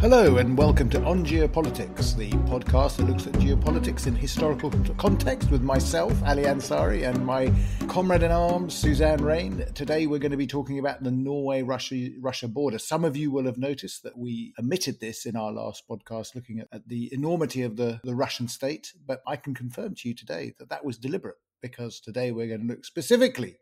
Hello and welcome to On Geopolitics, the podcast that looks at geopolitics in historical context with myself, Ali Ansari, and my comrade in arms, Suzanne Raine. Today we're going to be talking about the Norway Russia border. Some of you will have noticed that we omitted this in our last podcast, looking at, at the enormity of the, the Russian state, but I can confirm to you today that that was deliberate because today we're going to look specifically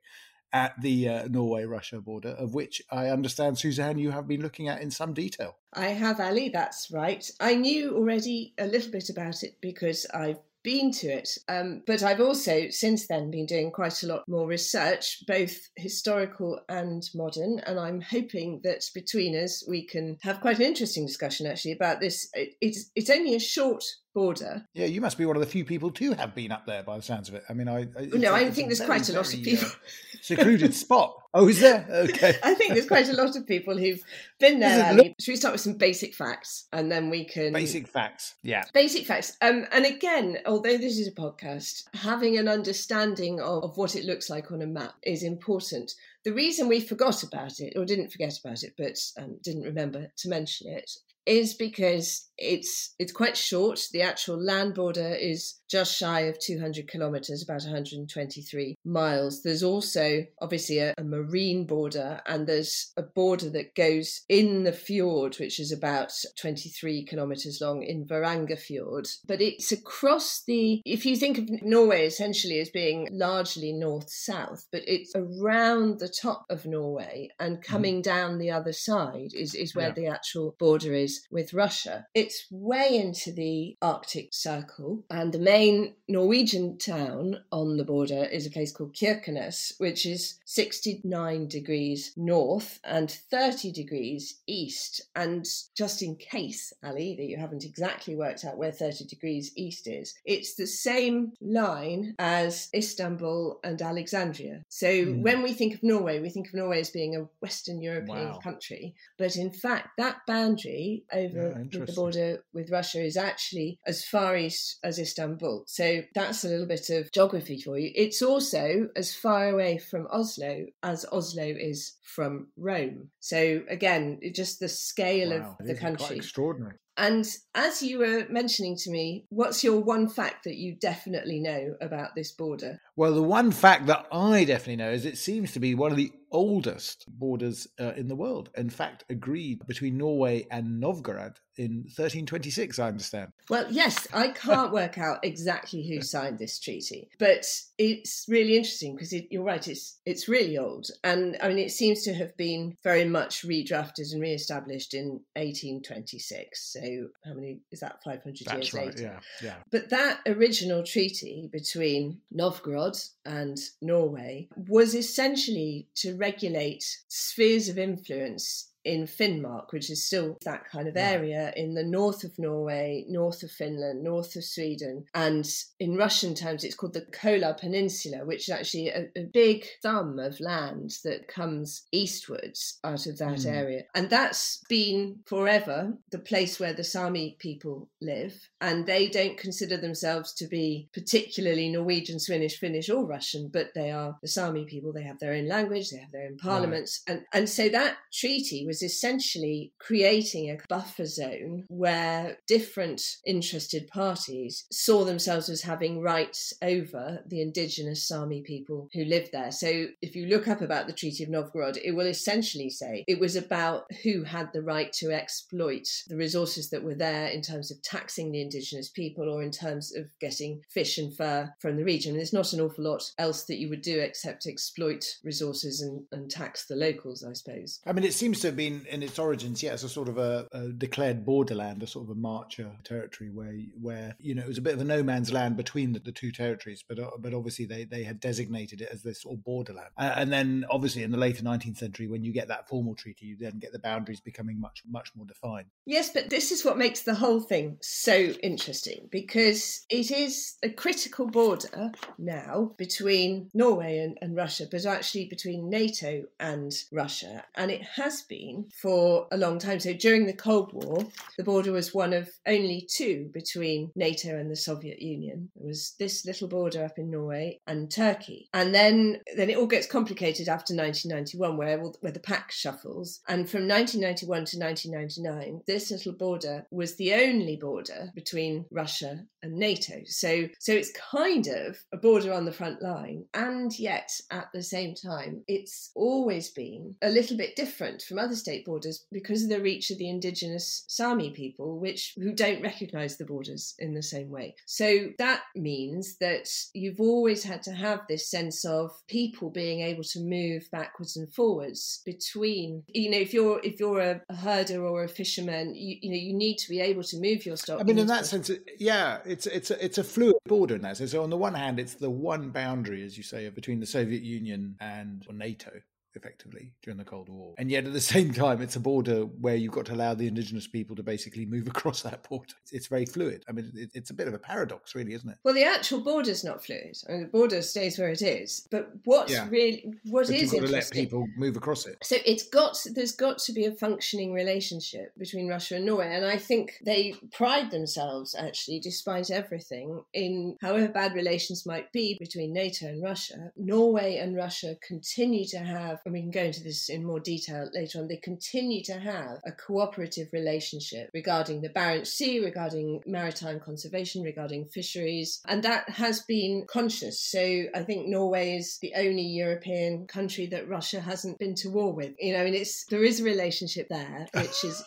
at the uh, Norway Russia border, of which I understand, Suzanne, you have been looking at in some detail. I have, Ali, that's right. I knew already a little bit about it because I've been to it. Um, but I've also since then been doing quite a lot more research, both historical and modern. And I'm hoping that between us we can have quite an interesting discussion actually about this. It's it's only a short border. Yeah, you must be one of the few people to have been up there by the sounds of it. I mean, I no, I think there's very, quite a lot of people. Uh, secluded spot. Oh, is there? Okay. I think there's quite a lot of people who've been there. Ali. Should we start with some basic facts and then we can basic facts? Yeah, basic facts. Um, and again, although this is a podcast, having an understanding of, of what it looks like on a map is important. The reason we forgot about it, or didn't forget about it, but um, didn't remember to mention it, is because it's it's quite short. The actual land border is just shy of 200 kilometers, about 123 miles. There's also obviously a, a, marine border, and there's a border that goes in the fjord, which is about 23 kilometers long in Varanger Fjord. But it's across the. If you think of Norway essentially as being largely north south, but it's around the top of Norway and mm-hmm. coming mm. down the other side is, is where yeah. the actual border is with Russia. It's way into the Arctic Circle, and the main Norwegian town on the border is a place called Kirkenes, which is 69 degrees north and 30 degrees east. And just in case, Ali, that you haven't exactly worked out where 30 degrees east is, it's the same line as Istanbul and Alexandria. So mm. when we think of Norway, we think of Norway as being a Western European wow. country. But in fact, that boundary over yeah, the border border with Russia is actually as far east as Istanbul. So that's a little bit of geography for you. It's also as far away from Oslo as Oslo is from Rome. So again, just the scale wow, of the country. extraordinary. And as you were mentioning to me, what's your one fact that you definitely know about this border? Well, the one fact that I definitely know is it seems to be one of the oldest borders uh, in the world. In fact, agreed between Norway and Novgorod in 1326, I understand. Well, yes, I can't work out exactly who signed this treaty, but it's really interesting because it, you're right, it's it's really old, and I mean it seems to have been very much redrafted and re-established in 1826. So how many is that? 500 That's years right, later. Yeah, yeah. But that original treaty between Novgorod and Norway was essentially to regulate spheres of influence in Finnmark, which is still that kind of area in the north of Norway, north of Finland, north of Sweden. And in Russian terms, it's called the Kola Peninsula, which is actually a, a big thumb of land that comes eastwards out of that mm. area. And that's been forever the place where the Sami people live. And they don't consider themselves to be particularly Norwegian, Swedish, Finnish, or Russian, but they are the Sami people. They have their own language, they have their own parliaments. Right. And, and so that treaty was was essentially creating a buffer zone where different interested parties saw themselves as having rights over the indigenous Sami people who lived there. So if you look up about the Treaty of Novgorod, it will essentially say it was about who had the right to exploit the resources that were there in terms of taxing the indigenous people or in terms of getting fish and fur from the region. And there's not an awful lot else that you would do except exploit resources and, and tax the locals, I suppose. I mean, it seems to have in its origins, yeah, as a sort of a, a, declared borderland, a sort of a marcher territory where where you know it was a bit of a no man's land between the, the two territories, but uh, but obviously they they had designated it as this sort of borderland. Uh, and then obviously in the later 19th century, when you get that formal treaty, you then get the boundaries becoming much much more defined. Yes, but this is what makes the whole thing so interesting because it is a critical border now between Norway and, and Russia, but actually between NATO and Russia, and it has been for a long time. So during the Cold War, the border was one of only two between NATO and the Soviet Union. There was this little border up in Norway and Turkey. And then, then it all gets complicated after 1991, where, where the pack shuffles. And from 1991 to 1999, this little border was the only border between Russia and NATO. So, so it's kind of a border on the front line. And yet, at the same time, it's always been a little bit different from other state borders because of the reach of the indigenous Sami people, which who don't recognise the borders in the same way. So that means that you've always had to have this sense of people being able to move backwards and forwards between. You know, if you're if you're a, a herder or a fisherman, you, you know you need to be able to move your stock. I mean, in that sense, yeah, it's it's a, it's a fluid border in that sense. So on the one hand, it's the one boundary, as you say, between the Soviet Union and NATO effectively during the Cold War. And yet at the same time, it's a border where you've got to allow the indigenous people to basically move across that border. It's very fluid. I mean, it's a bit of a paradox, really, isn't it? Well, the actual border's not fluid. I mean, the border stays where it is. But what's yeah. really what but is you've got to let people move across it. So it's got there's got to be a functioning relationship between Russia and Norway, and I think they pride themselves actually, despite everything, in however bad relations might be between NATO and Russia, Norway and Russia continue to have and we can go into this in more detail later on, they continue to have a cooperative relationship regarding the Barents Sea, regarding maritime conservation, regarding fisheries, and that has been conscious. So I think Norway is the only European country that Russia hasn't been to war with. You know, mean, it's there is a relationship there, which is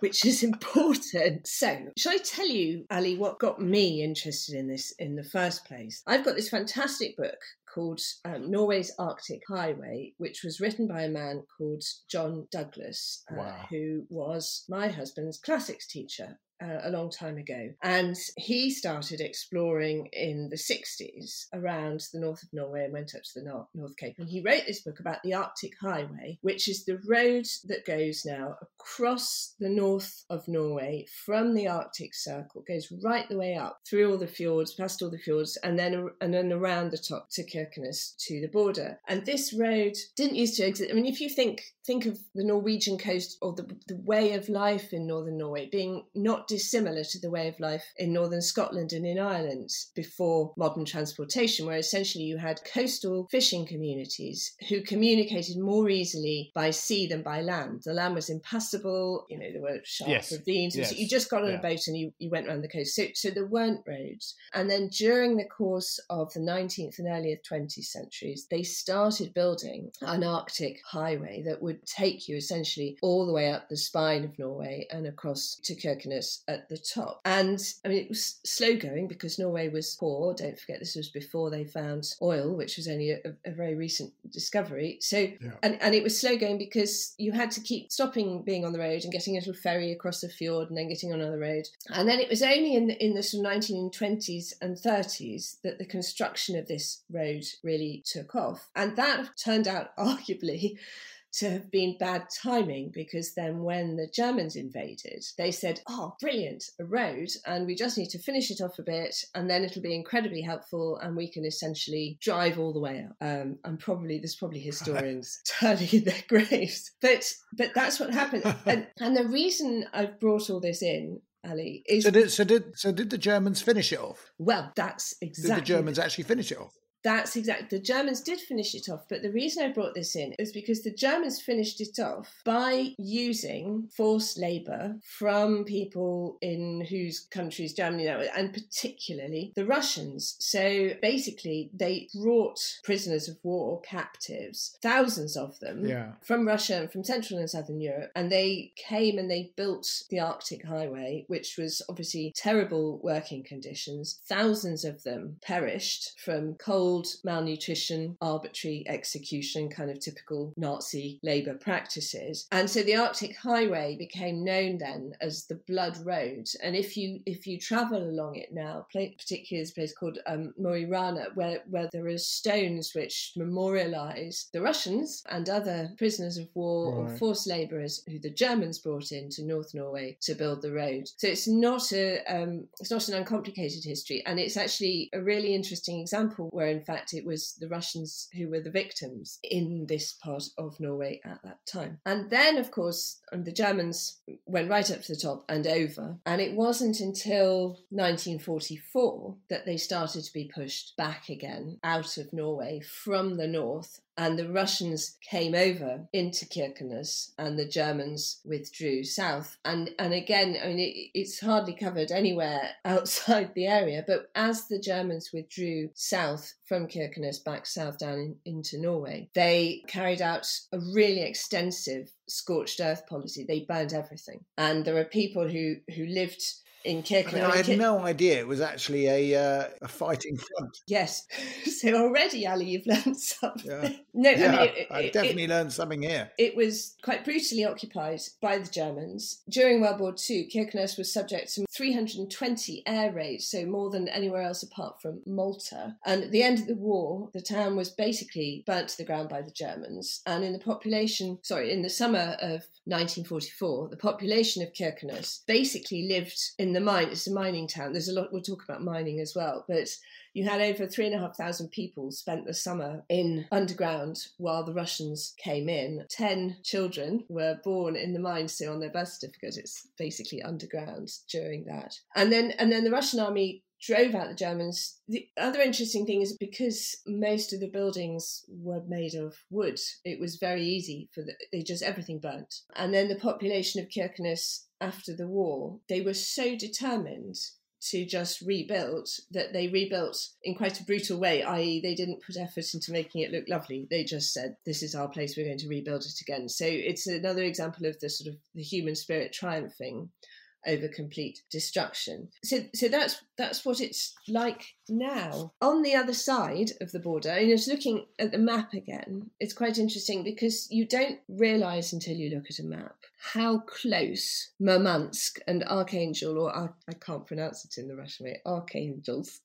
which is important. So, shall I tell you, Ali, what got me interested in this in the first place? I've got this fantastic book called um, Norway's Arctic Highway, which was written by a man called John Douglas, uh, wow. who was my husband's classics teacher a long time ago. And he started exploring in the 60s around the north of Norway and went up to the North, North Cape. And he wrote this book about the Arctic Highway, which is the road that goes now across the north of Norway from the Arctic Circle, goes right the way up through all the fjords, past all the fjords, and then and then around the top to Kirkenes to the border. And this road didn't used to exist. I mean, if you think think of the Norwegian coast or the, the way of life in northern Norway being not dissimilar to the way of life in northern Scotland and in Ireland before modern transportation, where essentially you had coastal fishing communities who communicated more easily by sea than by land. The land was impassable, you know, there were sharp yes. ravines. Yes. So you just got on yeah. a boat and you, you went around the coast. So, so there weren't roads. And then during the course of the 19th and earlier 20th centuries, they started building an Arctic highway that would take you essentially all the way up the spine of Norway and across to Kirkenes at the top. And I mean, it was slow going because Norway was poor. Don't forget, this was before they found oil, which was only a, a very recent discovery. So, yeah. and, and it was slow going because you had to keep stopping being on the road and getting a little ferry across the fjord and then getting on another road. And then it was only in the, in the sort of 1920s and 30s that the construction of this road really took off. And that turned out arguably to have been bad timing because then when the Germans invaded, they said, Oh, brilliant, a road, and we just need to finish it off a bit, and then it'll be incredibly helpful, and we can essentially drive all the way up. Um, and probably there's probably historians turning in their graves, but but that's what happened. and, and the reason I've brought all this in Ali. Is, so did so did so did the Germans finish it off? Well, that's exactly. Did the Germans actually finish it off? That's exactly. The Germans did finish it off, but the reason I brought this in is because the Germans finished it off by using forced labour from people in whose countries Germany now, and particularly the Russians. So basically, they brought prisoners of war, captives, thousands of them, yeah. from Russia and from Central and Southern Europe, and they came and they built the Arctic Highway, which was obviously terrible working conditions. Thousands of them perished from cold malnutrition, arbitrary execution, kind of typical Nazi labour practices. And so the Arctic Highway became known then as the Blood Road. And if you if you travel along it now, particularly this place called um, where, where there are stones which memorialise the Russians and other prisoners of war right. or forced labourers who the Germans brought in to North Norway to build the road. So it's not a um, it's not an uncomplicated history, and it's actually a really interesting example where in fact, it was the Russians who were the victims in this part of Norway at that time. And then, of course, um, the Germans went right up to the top and over. And it wasn't until 1944 that they started to be pushed back again out of Norway from the north and the Russians came over into Kirkenes and the Germans withdrew south. And and again, I mean, it, it's hardly covered anywhere outside the area, but as the Germans withdrew south from Kirkenes back south down in, into Norway, they carried out a really extensive scorched earth policy. They burned everything, and there are people who who lived in Kirkenes. I, mean, I had no idea it was actually a uh, a fighting front. Yes, so already, Ali, you've learned something. Yeah. No, yeah, I mean, it, I've definitely it, learned something here. It was quite brutally occupied by the Germans during World War II. Kirkenes was subject to 320 air raids, so more than anywhere else apart from Malta. And at the end of the war, the town was basically burnt to the ground by the Germans. And in the population, sorry, in the summer of 1944, the population of Kirkenes basically lived in the mine. It's a mining town. There's a lot, we'll talk about mining as well, but you had over three and a half thousand people spent the summer in underground while the Russians came in. Ten children were born in the mine, so on their birth certificate, it's basically underground during that. And then, and then the Russian army drove out the Germans. The other interesting thing is because most of the buildings were made of wood, it was very easy for the, they just everything burnt. And then the population of Kirkenes after the war, they were so determined to just rebuild that they rebuilt in quite a brutal way i.e they didn't put effort into making it look lovely they just said this is our place we're going to rebuild it again so it's another example of the sort of the human spirit triumphing over complete destruction. So, so that's that's what it's like now. On the other side of the border, and just looking at the map again, it's quite interesting because you don't realise until you look at a map how close Murmansk and Archangel, or I can't pronounce it in the Russian way, Archangelsk,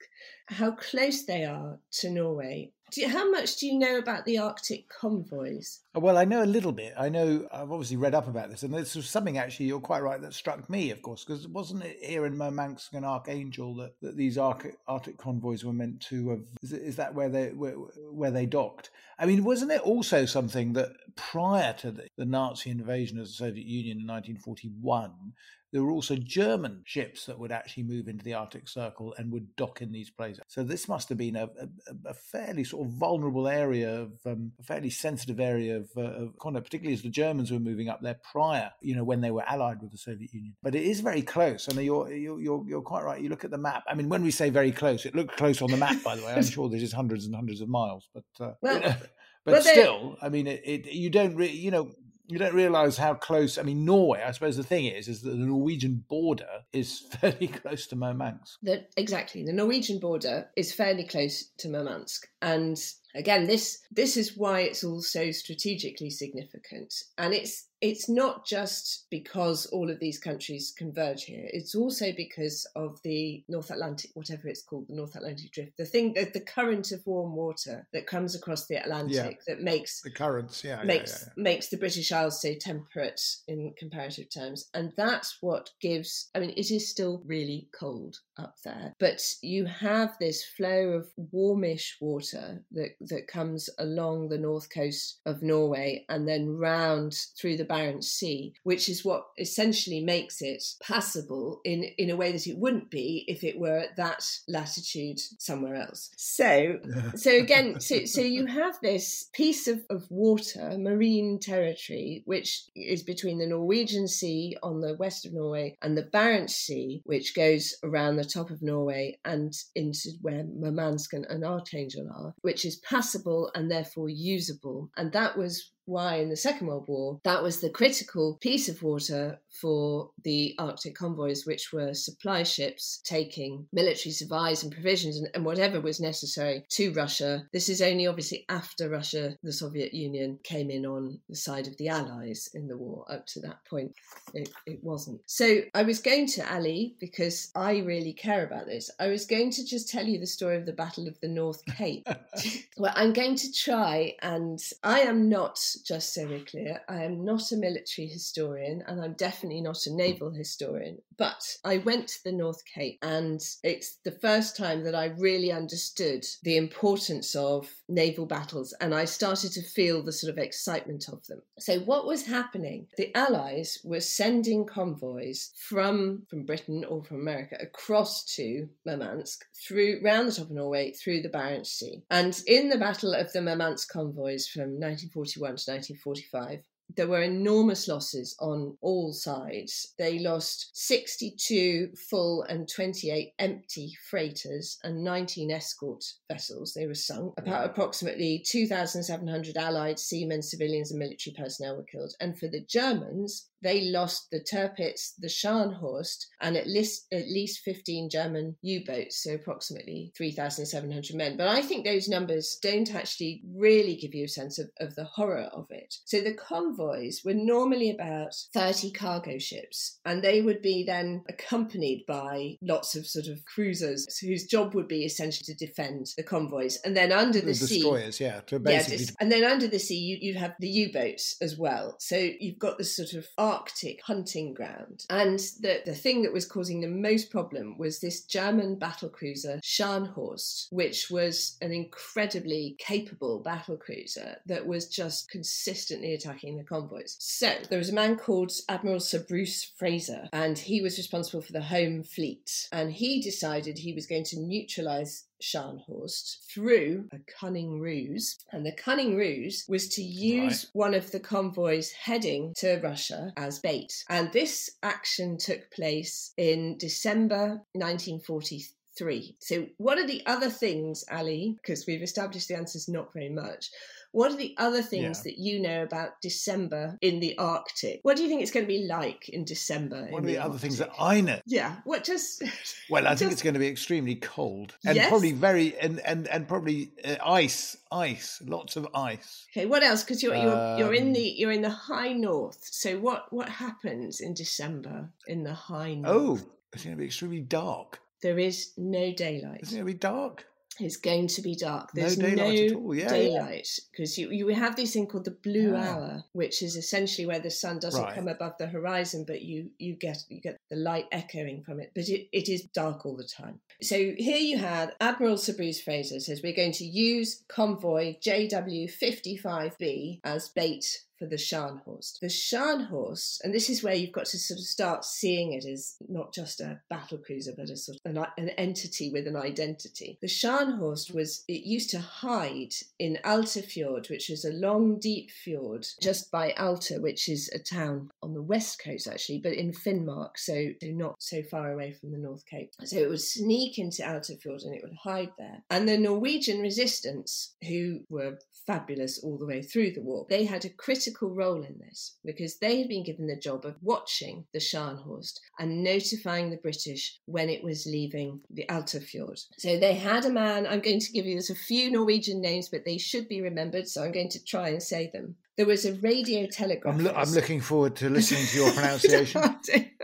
how close they are to Norway you, how much do you know about the Arctic convoys? Oh, well, I know a little bit. I know I've obviously read up about this, and this was something actually you're quite right that struck me, of course, because wasn't it here in Murmansk and Archangel that, that these Arctic, Arctic convoys were meant to have? Is, is that where they where, where, they docked? I mean, wasn't it also something that prior to the, the Nazi invasion of the Soviet Union in 1941, there were also German ships that would actually move into the Arctic Circle and would dock in these places. So this must have been a, a, a fairly sort of vulnerable area of um, a fairly sensitive area of, uh, of conduct, particularly as the Germans were moving up there prior, you know, when they were allied with the Soviet Union. But it is very close. I mean, you're, you're, you're, you're quite right. You look at the map. I mean, when we say very close, it looked close on the map, by the way. I'm sure this is hundreds and hundreds of miles, but uh, well, but well, still, I mean, it, it, you don't really, you know, you don't realize how close. I mean, Norway. I suppose the thing is, is that the Norwegian border is fairly close to Murmansk. The, exactly, the Norwegian border is fairly close to Murmansk, and again, this this is why it's all so strategically significant, and it's it's not just because all of these countries converge here. It's also because of the North Atlantic, whatever it's called, the North Atlantic Drift, the thing, the, the current of warm water that comes across the Atlantic yeah. that makes the currents, yeah, makes yeah, yeah, makes the British Isles so temperate in comparative terms, and that's what gives. I mean, it is still really cold up there, but you have this flow of warmish water that that comes along the north coast of Norway and then round through the Barents Sea, which is what essentially makes it passable in, in a way that it wouldn't be if it were at that latitude somewhere else. So, so again, so, so you have this piece of, of water, marine territory, which is between the Norwegian Sea on the west of Norway and the Barents Sea, which goes around the top of Norway and into where Murmansk and, and Archangel are, which is passable and therefore usable. And that was why in the Second World War that was the critical piece of water for the Arctic convoys, which were supply ships taking military supplies and provisions and, and, whatever was necessary to Russia. This is only obviously after Russia, the Soviet Union, came in on the side of the Allies in the war. Up to that point, it, it wasn't. So I was going to Ali because I really care about this. I was going to just tell you the story of the Battle of the North Cape. well, I'm going to try, and I am not just so we're clear, I am not a military historian and I'm definitely not a naval historian, but I went to the North Cape and it's the first time that I really understood the importance of naval battles and I started to feel the sort of excitement of them. So what was happening? The Allies were sending convoys from from Britain or from America across to Murmansk through round the top of Norway through the Barents Sea. And in the Battle of the Murmansk convoys from 1941 to 1945, there were enormous losses on all sides. They lost 62 full and 28 empty freighters and 19 escort vessels. They were sunk. About approximately 2,700 Allied seamen, civilians, and military personnel were killed. And for the Germans, they lost the Tirpitz, the Scharnhorst, and at least at least 15 German U-boats, so approximately 3,700 men. But I think those numbers don't actually really give you a sense of, of the horror of it. So the convoys were normally about 30 cargo ships, and they would be then accompanied by lots of sort of cruisers whose job would be essentially to defend the convoys. And then under the, the sea, destroyers, yeah, to basically. yeah, and then under the sea, you, you have the U-boats as well. So you've got this sort of Arctic hunting ground. And the, the thing that was causing the most problem was this German battle cruiser, Scharnhorst, which was an incredibly capable battle cruiser that was just consistently attacking the convoys. So there was a man called Admiral Sir Bruce Fraser, and he was responsible for the home fleet. And he decided he was going to neutralize Scharnhorst through a cunning ruse. And the cunning ruse was to use Right. one of the convoys heading to Russia as bait. And this action took place in December 1943. So, what are the other things, Ali? Because we've established the answer is not very much. What are the other things Yeah. that you know about December in the Arctic? What do you think it's going to be like in December? What in are the other things that I know? Yeah, what just. Well, I think it's going to be extremely cold and Yes. probably very and and and probably uh, ice, ice, lots of ice. Okay, what else? Because you're you're you're in Um, the you're in the high north. So what what happens in December in the high north? Oh, it's going to be extremely dark. there is no daylight. It's going to be dark. It's going to be dark. There's no daylight at all, yeah, yeah. daylight because you you have this thing called the blue Yeah. hour, which is essentially where the sun doesn't Right. come above the horizon, but you you get you get the light echoing from it. But it, it is dark all the time. So here you had Admiral Sir Bruce Fraser says we're going to use convoy JW55B as bait for the Scharnhorst. The Scharnhorst, and this is where you've got to sort of start seeing it as not just a battle cruiser, but a sort of an, an entity with an identity. The Scharnhorst was, it used to hide in Alta Fjord, which is a long, deep fjord just by Alta, which is a town on the west coast actually, but in Finnmark, so, not so far away from the North Cape. So it would sneak into Alta Fjord and it would hide there. And the Norwegian resistance, who were fabulous all the way through the war, they had a critical role in this because they had been given the job of watching the Scharnhorst and notifying the British when it was leaving the Alta Fjord. So they had a man, I'm going to give you there's a few Norwegian names, but they should be remembered, so I'm going to try and say them. There was a radio telegraph. I'm, lo- I'm looking forward to listening to your pronunciation.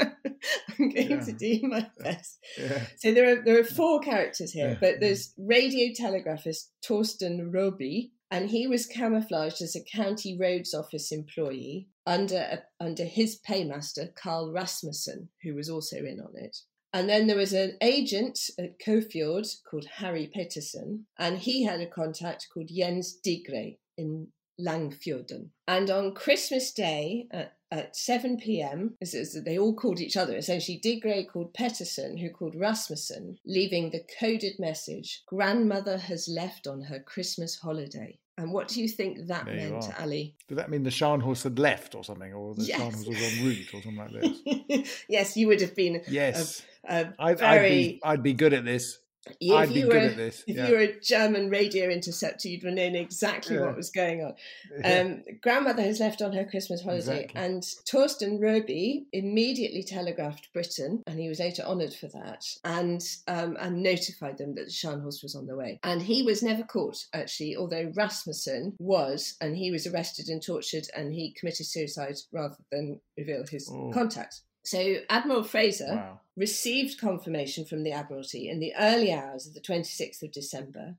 I'm going Yeah. to do my best. yeah. So there are there are four characters here, Yeah. but there's radio telegraphist Torstein Raaby, and he was camouflaged as a county roads office employee under a, under his paymaster Carl Rasmussen, who was also in on it. And then there was an agent at Kofjord called Harry Peterson, and he had a contact called Jens Digre in Langfjorden. And on Christmas Day at, at 7 p.m., they all called each other. Essentially, Digre called Pettersson, who called Rasmussen, leaving the coded message Grandmother has left on her Christmas holiday. And what do you think that There meant. Ali? Did that mean the Scharnhorst had left or something, or the Yes. Scharnhorst was en route or something like this? yes, you would have been Yes, a I'd, I'd be I'd be good at this. If I'd be you good were, at this. If yeah. you were a German radio interceptor, you'd have known exactly Yeah. what was going on. Yeah. Um, grandmother has left on her Christmas holiday, Exactly. and Torstein Raaby immediately telegraphed Britain, and he was later honoured for that, and um, and notified them that the Scharnhorst was on the way. And he was never caught, actually, although Rasmussen was, and he was arrested and tortured, and he committed suicide rather than reveal his Oh. contact. So Admiral Fraser wow. received confirmation from the Admiralty in the early hours of the 26th of December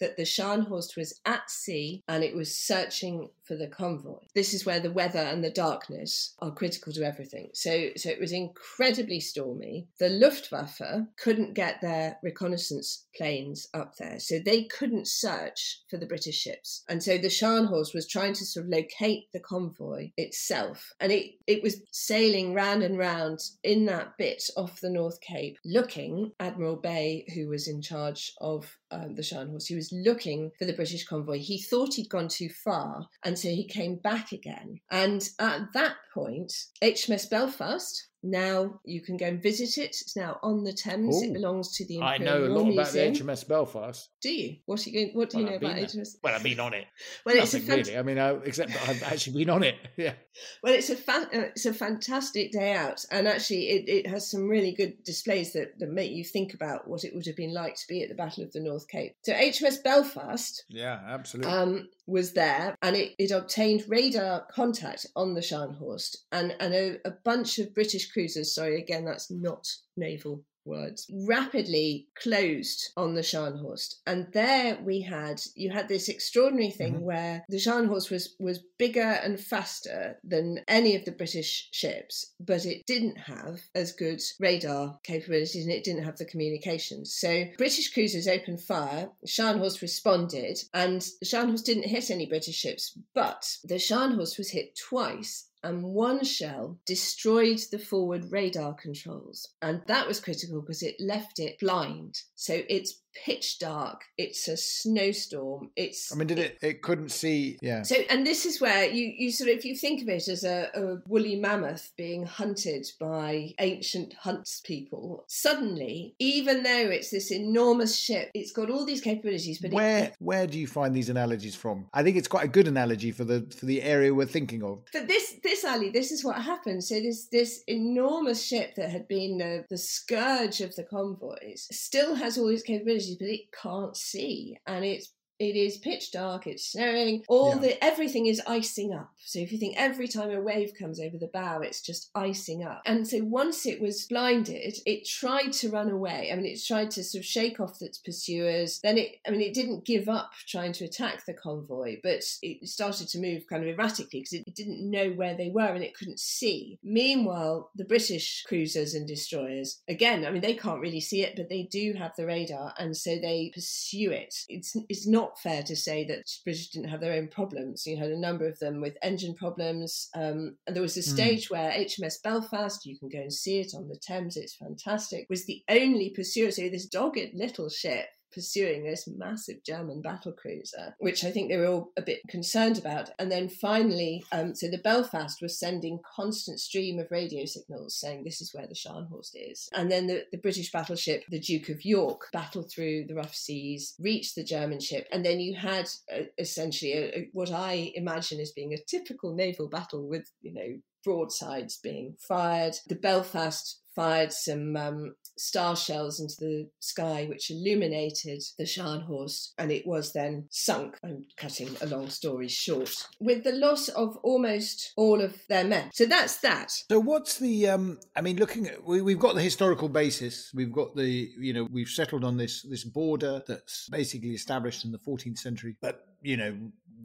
that the Scharnhorst was at sea and it was searching for the convoy. This is where the weather and the darkness are critical to everything. So, so it was incredibly stormy. The Luftwaffe couldn't get their reconnaissance planes up there, so they couldn't search for the British ships. And so the Scharnhorst was trying to sort of locate the convoy itself, and it it was sailing round and round in that bit off the North Cape, looking. Admiral Bey, who was in charge of um, the Scharnhorst, he was looking for the British convoy. He thought he'd gone too far, and so he came back again. And at that point, HMS Belfast now you can go and visit it. It's now on the Thames. Ooh, it belongs to the Imperial I know a lot Museum. about the HMS Belfast. Do you? What are you going, What do well, you know about HMS? Well, I've been on it. Well, Nothing it's a fant- really. I mean, I, except that I've actually been on it. Yeah. Well, it's a fan- uh, it's a fantastic day out, and actually, it, it has some really good displays that, that make you think about what it would have been like to be at the Battle of the North Cape. So HMS Belfast. Yeah, absolutely. Um, was there and it, it obtained radar contact on the Scharnhorst and, and a, a bunch of British cruisers, sorry, again, that's not naval words, rapidly closed on the Scharnhorst. And there we had, you had this extraordinary thing mm-hmm. where the Scharnhorst was, was bigger and faster than any of the British ships, but it didn't have as good radar capabilities and it didn't have the communications. So British cruisers opened fire, Scharnhorst responded, and the Scharnhorst didn't hit any British ships, but the Scharnhorst was hit twice and one shell destroyed the forward radar controls. And that was critical because it left it blind. So it's pitch dark. It's a snowstorm. It's. I mean, did it? It couldn't see. Yeah. So, and this is where you you sort of if you think of it as a, a woolly mammoth being hunted by ancient hunts people. Suddenly, even though it's this enormous ship, it's got all these capabilities. But where it, where do you find these analogies from? I think it's quite a good analogy for the for the area we're thinking of. But this this Ali, this is what happened. So this this enormous ship that had been the, the scourge of the convoys still has all these capabilities but it can't see, and it's it is pitch dark, it's snowing, all yeah. the everything is icing up. So if you think every time a wave comes over the bow, it's just icing up. And so once it was blinded, it tried to run away. I mean, it tried to sort of shake off its pursuers. Then it, I mean, it didn't give up trying to attack the convoy, but it started to move kind of erratically because it didn't know where they were and it couldn't see. Meanwhile, the British cruisers and destroyers, again, I mean, they can't really see it, but they do have the radar, and so they pursue it. It's it's not fair to say that British didn't have their own problems. You had a number of them with engine problems. Um, and there was a hmm. stage mm. where HMS Belfast, you can go and see it on the Thames, it's fantastic, was the only pursuer. So this dogged little ship pursuing this massive German battle cruiser, which I think they were all a bit concerned about. And then finally, um, so the Belfast was sending constant stream of radio signals saying this is where the Scharnhorst is. And then the, the British battleship, the Duke of York, battled through the rough seas, reached the German ship, and then you had uh, essentially a, a, what I imagine as being a typical naval battle with, you know, broadsides being fired. The Belfast fired some um, star shells into the sky, which illuminated the Scharnhorst, and it was then sunk. I'm cutting a long story short, with the loss of almost all of their men. So that's that. So what's the? Um, I mean, looking at we, we've got the historical basis. We've got the you know we've settled on this this border that's basically established in the 14th century, but you know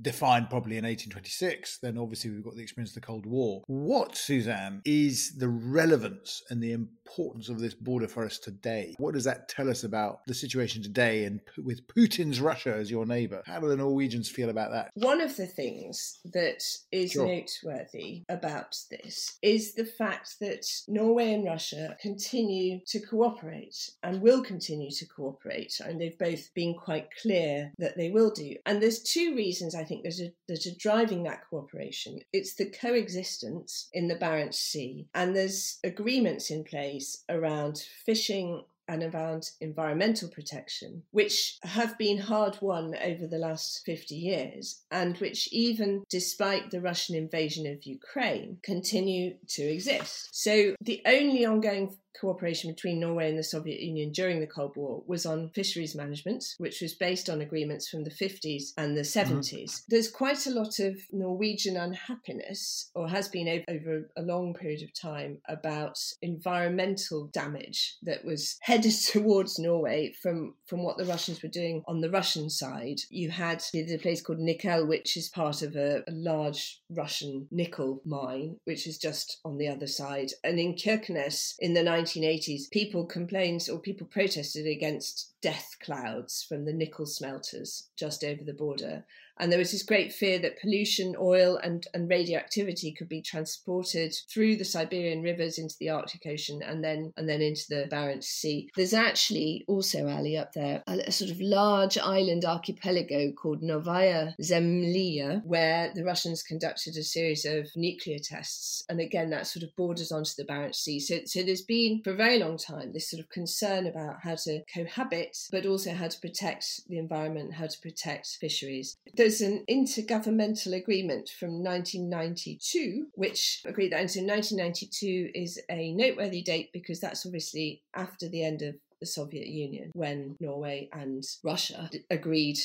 defined probably in 1826, then obviously we've got the experience of the Cold War. What, Suzanne, is the relevance and the importance of this border for us today? What does that tell us about the situation today and with Putin's Russia as your neighbour? How do the Norwegians feel about that? One of the things that is sure. noteworthy about this is the fact that Norway and Russia continue to cooperate and will continue to cooperate. And they've both been quite clear that they will do. And there's two reasons I think that are, that are driving that cooperation. It's the coexistence in the Barents Sea, and there's agreements in place around fishing and around environmental protection, which have been hard won over the last 50 years, and which, even despite the Russian invasion of Ukraine, continue to exist. So, the only ongoing cooperation between Norway and the Soviet Union during the Cold War was on fisheries management, which was based on agreements from the 50s and the 70s. Mm-hmm. There's quite a lot of Norwegian unhappiness, or has been over, a long period of time, about environmental damage that was headed towards Norway from, from what the Russians were doing on the Russian side. You had a place called Nikel, which is part of a, a large Russian nickel mine, which is just on the other side. And in Kirkenes in the 1980s, people complained or people protested against death clouds from the nickel smelters just over the border. And there was this great fear that pollution, oil, and, and radioactivity could be transported through the Siberian rivers into the Arctic Ocean and then and then into the Barents Sea. There's actually also, Ali, up there, a, a sort of large island archipelago called Novaya Zemlya, where the Russians conducted a series of nuclear tests. And again, that sort of borders onto the Barents Sea. So, so there's been, for a very long time, this sort of concern about how to cohabit, but also how to protect the environment, how to protect fisheries. There's an intergovernmental agreement from 1992, which agreed that. So 1992 is a noteworthy date because that's obviously after the end of the Soviet Union when Norway and Russia agreed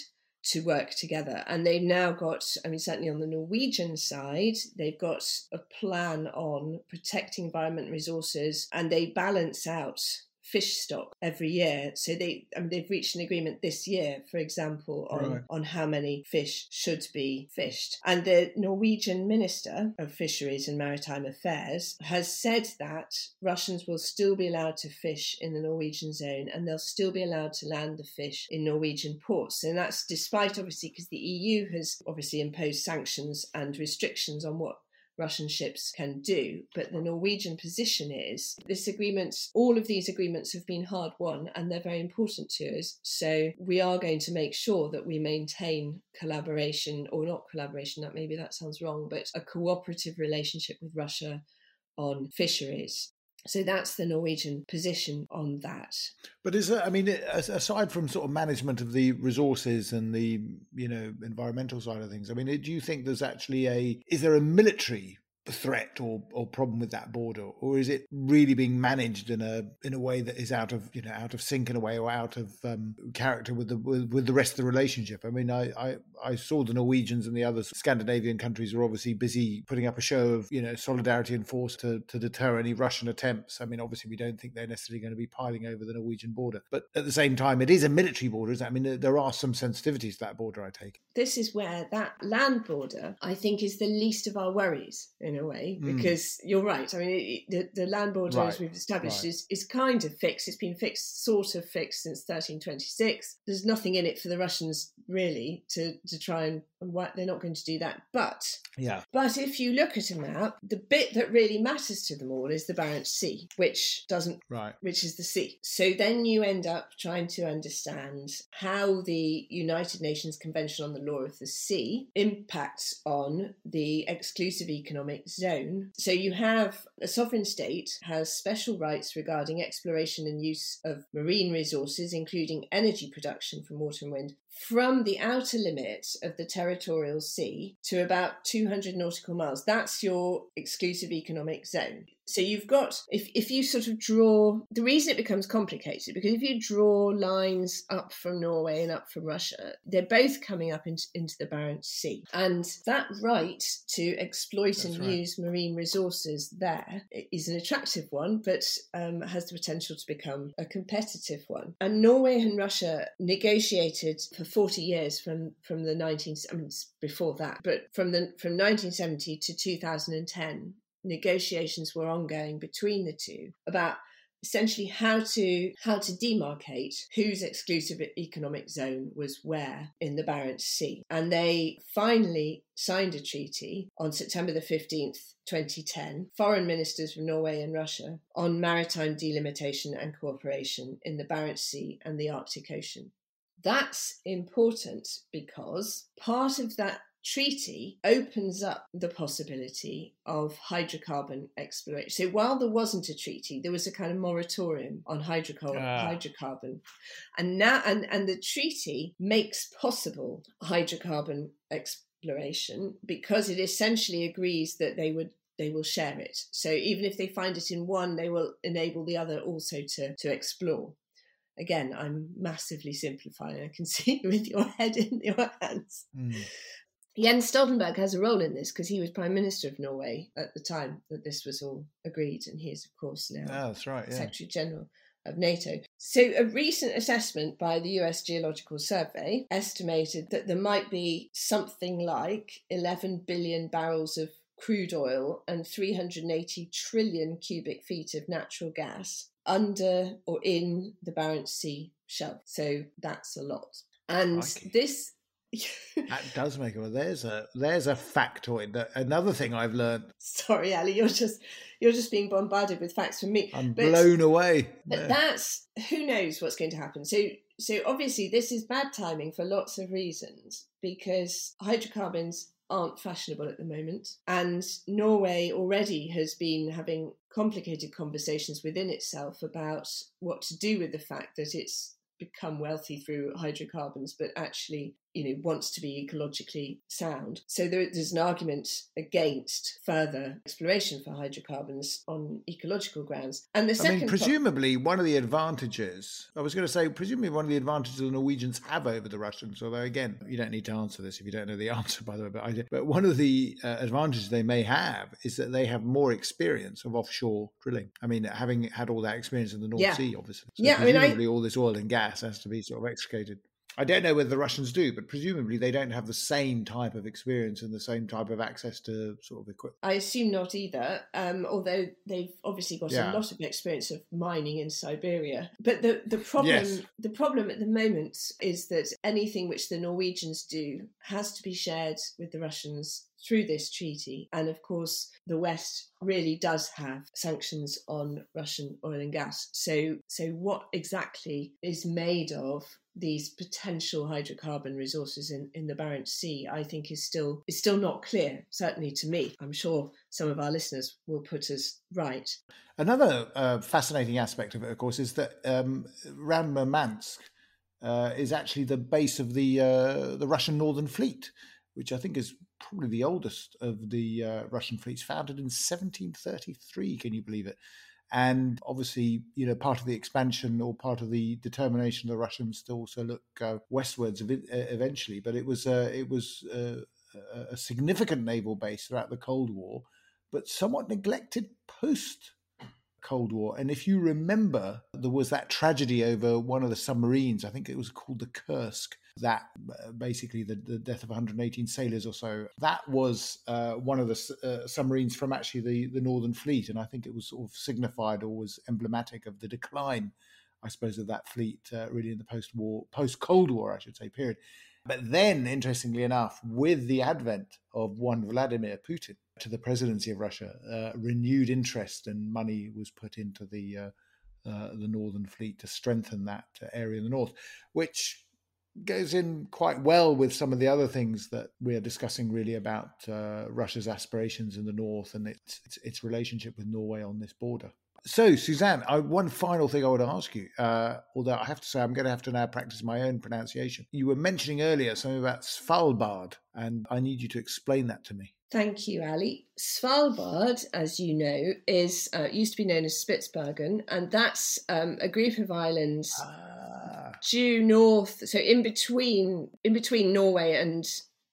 to work together. And they've now got, I mean, certainly on the Norwegian side, they've got a plan on protecting environment resources and they balance out fish stock every year. So they, I mean, they've reached an agreement this year, for example, on, right. on how many fish should be fished. And the Norwegian Minister of Fisheries and Maritime Affairs has said that Russians will still be allowed to fish in the Norwegian zone and they'll still be allowed to land the fish in Norwegian ports. And that's despite, obviously, because the EU has obviously imposed sanctions and restrictions on what Russian ships can do. But the Norwegian position is this agreement, all of these agreements have been hard won and they're very important to us. So we are going to make sure that we maintain collaboration, or not collaboration, that maybe that sounds wrong, but a cooperative relationship with Russia on fisheries. So that's the Norwegian position on that. But is there, I mean, aside from sort of management of the resources and the, you know, environmental side of things, I mean, do you think there's actually a, is there a military threat or, or problem with that border, or is it really being managed in a in a way that is out of you know out of sync in a way or out of um, character with the with, with, the rest of the relationship? I mean, I, I I saw the Norwegians and the other Scandinavian countries were obviously busy putting up a show of you know solidarity and force to to deter any Russian attempts. I mean, obviously we don't think they're necessarily going to be piling over the Norwegian border, but at the same time, it is a military border. I mean, there are some sensitivities to that border. I take this is where that land border, I think, is the least of our worries a way, mm. because you're right. I mean, it, the, the land border, right. as we've established, right. is, is kind of fixed. It's been fixed, sort of fixed since 1326. There's nothing in it for the Russians, really, to, to try and they're not going to do that. But yeah, but if you look at a map, the bit that really matters to them all is the Barents Sea, which doesn't, right, which is the sea. So then you end up trying to understand how the United Nations Convention on the Law of the Sea impacts on the exclusive economic zone. So you have a sovereign state has special rights regarding exploration and use of marine resources, including energy production from water and wind, from the outer limit of the territorial sea to about 200 nautical miles. That's your exclusive economic zone. So you've got, if, if you sort of draw, the reason it becomes complicated, because if you draw lines up from Norway and up from Russia, they're both coming up into, into the Barents Sea. And that right to exploit That's and right. use marine resources there is an attractive one, but um, has the potential to become a competitive one. And Norway and Russia negotiated for 40 years from, from the 19, I mean, before that, but from the from 1970 to 2010, negotiations were ongoing between the two about essentially how to how to demarcate whose exclusive economic zone was where in the Barents Sea. And they finally signed a treaty on September the 15th 2010 foreign ministers from Norway and Russia on maritime delimitation and cooperation in the Barents Sea and the Arctic Ocean that's important because part of that treaty opens up the possibility of hydrocarbon exploration. So while there wasn't a treaty, there was a kind of moratorium on hydrocarbon, ah. hydrocarbon. and now and and the treaty makes possible hydrocarbon exploration because it essentially agrees that they would they will share it. So even if they find it in one, they will enable the other also to, to explore. Again, I'm massively simplifying. I can see you with your head in your hands. Mm. Jens Stoltenberg has a role in this because he was Prime Minister of Norway at the time that this was all agreed, and he is, of course, now oh, that's right, yeah. Secretary General of NATO. So, a recent assessment by the US Geological Survey estimated that there might be something like 11 billion barrels of crude oil and 380 trillion cubic feet of natural gas under or in the Barents Sea shelf. So, that's a lot. And this that does make it. Well, There's a there's a factoid. That another thing I've learned. Sorry, Ali, you're just you're just being bombarded with facts from me. I'm but, blown away. But yeah. that's who knows what's going to happen. So so obviously this is bad timing for lots of reasons because hydrocarbons aren't fashionable at the moment, and Norway already has been having complicated conversations within itself about what to do with the fact that it's become wealthy through hydrocarbons, but actually, you know, wants to be ecologically sound. So there, there's an argument against further exploration for hydrocarbons on ecological grounds. And the second, I mean, presumably, one of the advantages I was going to say, presumably, one of the advantages the Norwegians have over the Russians. Although, again, you don't need to answer this if you don't know the answer, by the way. But I, but one of the uh, advantages they may have is that they have more experience of offshore drilling. I mean, having had all that experience in the North yeah. Sea, obviously. So yeah, presumably, I mean, I, all this oil and gas has to be sort of extricated. I don't know whether the Russians do, but presumably they don't have the same type of experience and the same type of access to sort of equipment. I assume not either, um, although they've obviously got yeah. a lot of experience of mining in Siberia. But the, the problem yes. the problem at the moment is that anything which the Norwegians do has to be shared with the Russians through this treaty. And of course, the West really does have sanctions on Russian oil and gas. So, so what exactly is made of these potential hydrocarbon resources in, in the Barents Sea, I think is still is still not clear. Certainly to me, I'm sure some of our listeners will put us right. Another uh, fascinating aspect of it, of course, is that um, Ram Murmansk uh, is actually the base of the uh, the Russian Northern Fleet, which I think is probably the oldest of the uh, Russian fleets, founded in 1733. Can you believe it? And obviously, you know, part of the expansion or part of the determination of the Russians to also look uh, westwards eventually. But it was uh, it was uh, a significant naval base throughout the Cold War, but somewhat neglected post Cold War. And if you remember, there was that tragedy over one of the submarines. I think it was called the Kursk, that uh, basically the, the, death of 118 sailors or so. That was uh, one of the uh, submarines from actually the, the Northern Fleet, and I think it was sort of signified or was emblematic of the decline, I suppose, of that fleet uh, really in the post-war, post-Cold War, I should say, period. But then, interestingly enough, with the advent of one Vladimir Putin to the presidency of Russia, uh, renewed interest and money was put into the uh, the Northern Fleet to strengthen that area in the north, which goes in quite well with some of the other things that we're discussing really about uh, Russia's aspirations in the north and its, its, its relationship with Norway on this border. So, Suzanne, I, one final thing I would ask you, uh, although I have to say I'm going to have to now practice my own pronunciation. You were mentioning earlier something about Svalbard, and I need you to explain that to me. Thank you, Ali. Svalbard, as you know, is uh, used to be known as Spitsbergen, and that's um, a group of islands. Uh due north, so in between in between Norway and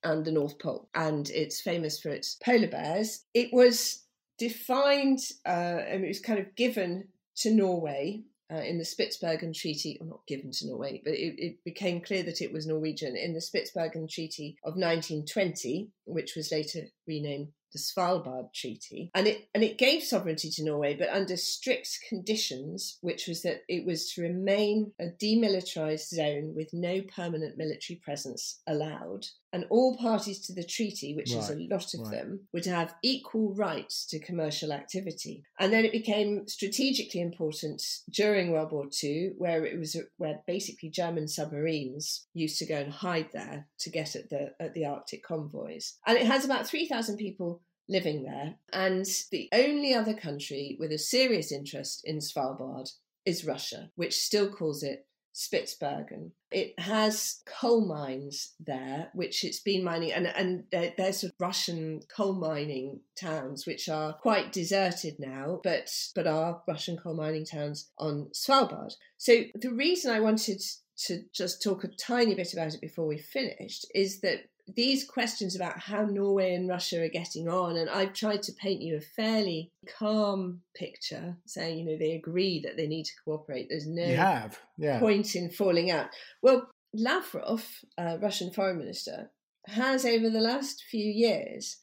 and the North Pole, and it's famous for its polar bears. It was defined, uh, and it was kind of given to Norway uh, in the Spitsbergen Treaty, or not given to Norway, but it, it, became clear that it was Norwegian. In the Spitsbergen Treaty of 1920, which was later renamed the Svalbard Treaty, and it and it gave sovereignty to Norway, but under strict conditions, which was that it was to remain a demilitarized zone with no permanent military presence allowed, and all parties to the treaty, which right, is a lot of right. them, would have equal rights to commercial activity. And then it became strategically important during World War II, where it was where basically German submarines used to go and hide there to get at the at the Arctic convoys. And it has about three thousand people living there. And the only other country with a serious interest in Svalbard is Russia, which still calls it Spitsbergen. It has coal mines there, which it's been mining, and, and there's sort of Russian coal mining towns which are quite deserted now, but but are Russian coal mining towns on Svalbard. So the reason I wanted to just talk a tiny bit about it before we finished is that these questions about how Norway and Russia are getting on, and I've tried to paint you a fairly calm picture, saying, you know, they agree that they need to cooperate. There's no have. Yeah. point in falling out. Well, Lavrov, uh, Russian foreign minister, has over the last few years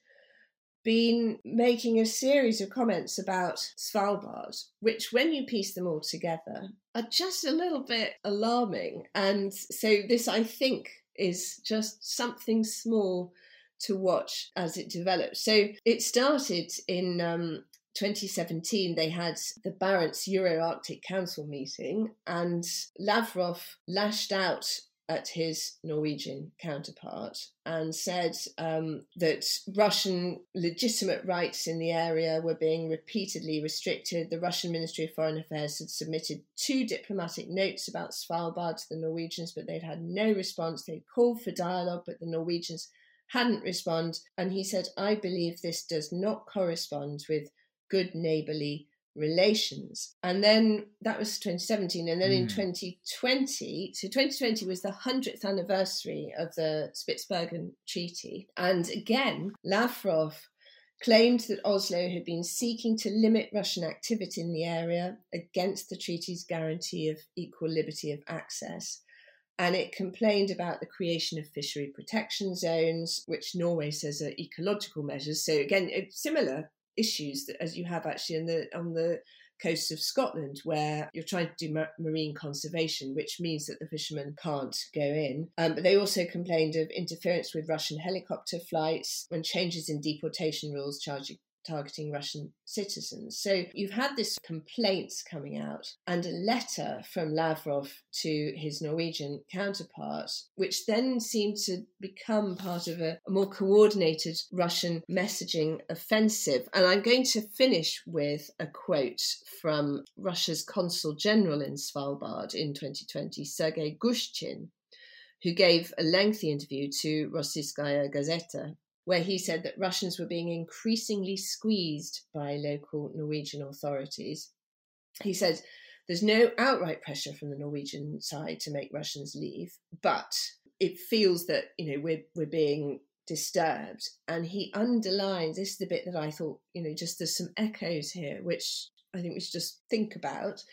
been making a series of comments about Svalbard, which, when you piece them all together, are just a little bit alarming. And so, this, I think, is just something small to watch as it develops. So, it started in um, 2017, they had the Barents Euro Arctic Council meeting, and Lavrov lashed out at his Norwegian counterpart and said um, that Russian legitimate rights in the area were being repeatedly restricted. The Russian Ministry of Foreign Affairs had submitted two diplomatic notes about Svalbard to the Norwegians, but they'd had no response. They'd called for dialogue, but the Norwegians hadn't responded. And he said, I believe this does not correspond with good neighbourly relations. And then that was 2017. And then mm. in 2020, so 2020 was the 100th anniversary of the Spitsbergen Treaty. And again, Lavrov claimed that Oslo had been seeking to limit Russian activity in the area against the treaty's guarantee of equal liberty of access. And it complained about the creation of fishery protection zones, which Norway says are ecological measures. So, again, it's similar issues that, as you have actually in the on the coast of Scotland, where you're trying to do ma- marine conservation, which means that the fishermen can't go in. Um, but they also complained of interference with Russian helicopter flights and changes in deportation rules, charging targeting Russian citizens. So you've had this complaints coming out and a letter from Lavrov to his Norwegian counterpart, which then seemed to become part of a, a more coordinated Russian messaging offensive. And I'm going to finish with a quote from Russia's consul general in Svalbard in 2020, Sergei Gushchin, who gave a lengthy interview to Rossiyskaya Gazeta where he said that Russians were being increasingly squeezed by local Norwegian authorities. He said there's no outright pressure from the Norwegian side to make Russians leave, but it feels that you know we're we're being disturbed. And he underlines this is the bit that I thought you know just there's some echoes here, which I think we should just think about.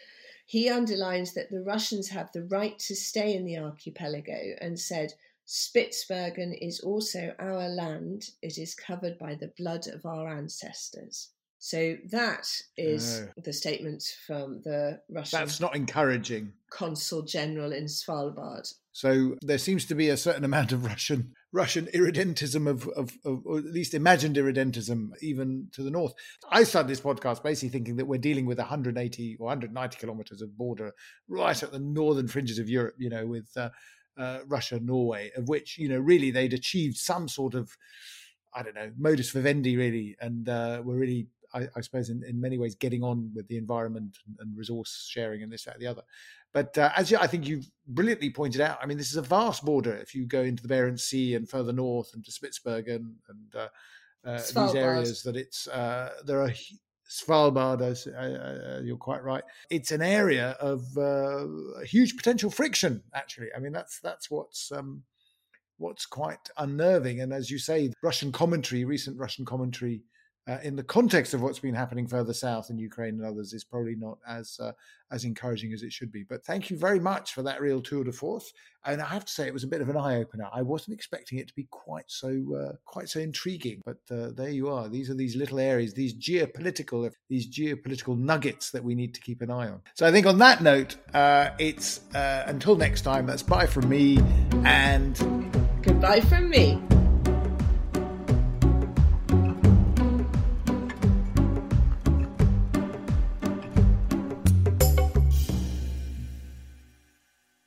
He underlines that the Russians have the right to stay in the archipelago and said Spitsbergen is also our land. It is covered by the blood of our ancestors. So that is oh. the statement from the Russian. That's not encouraging. Consul General in Svalbard. So there seems to be a certain amount of Russian Russian irredentism of, of, of, or at least imagined irredentism, even to the north. I started this podcast basically thinking that we're dealing with 180 or 190 kilometers of border right at the northern fringes of Europe. You know, with uh, uh, Russia, Norway, of which you know really they'd achieved some sort of I don't know modus vivendi really, and uh, were really I, I suppose in, in, many ways getting on with the environment and, and resource sharing and this that and the other. But uh, as you, I think you've brilliantly pointed out, I mean this is a vast border. If you go into the Barents Sea and further north and to Spitsbergen and uh, uh, these areas, that it's uh, there are Svalbard, uh, uh, you're quite right. It's an area of uh, huge potential friction. Actually, I mean that's that's what's um, what's quite unnerving. And as you say, Russian commentary, recent Russian commentary uh, in the context of what's been happening further south in Ukraine and others is probably not as uh, as encouraging as it should be. But thank you very much for that real tour de force. And I have to say, it was a bit of an eye opener. I wasn't expecting it to be quite so uh, quite so intriguing. But uh, there you are. These are these little areas, these geopolitical these geopolitical nuggets that we need to keep an eye on. So I think on that note, uh, it's uh, until next time. That's bye from me and goodbye from me.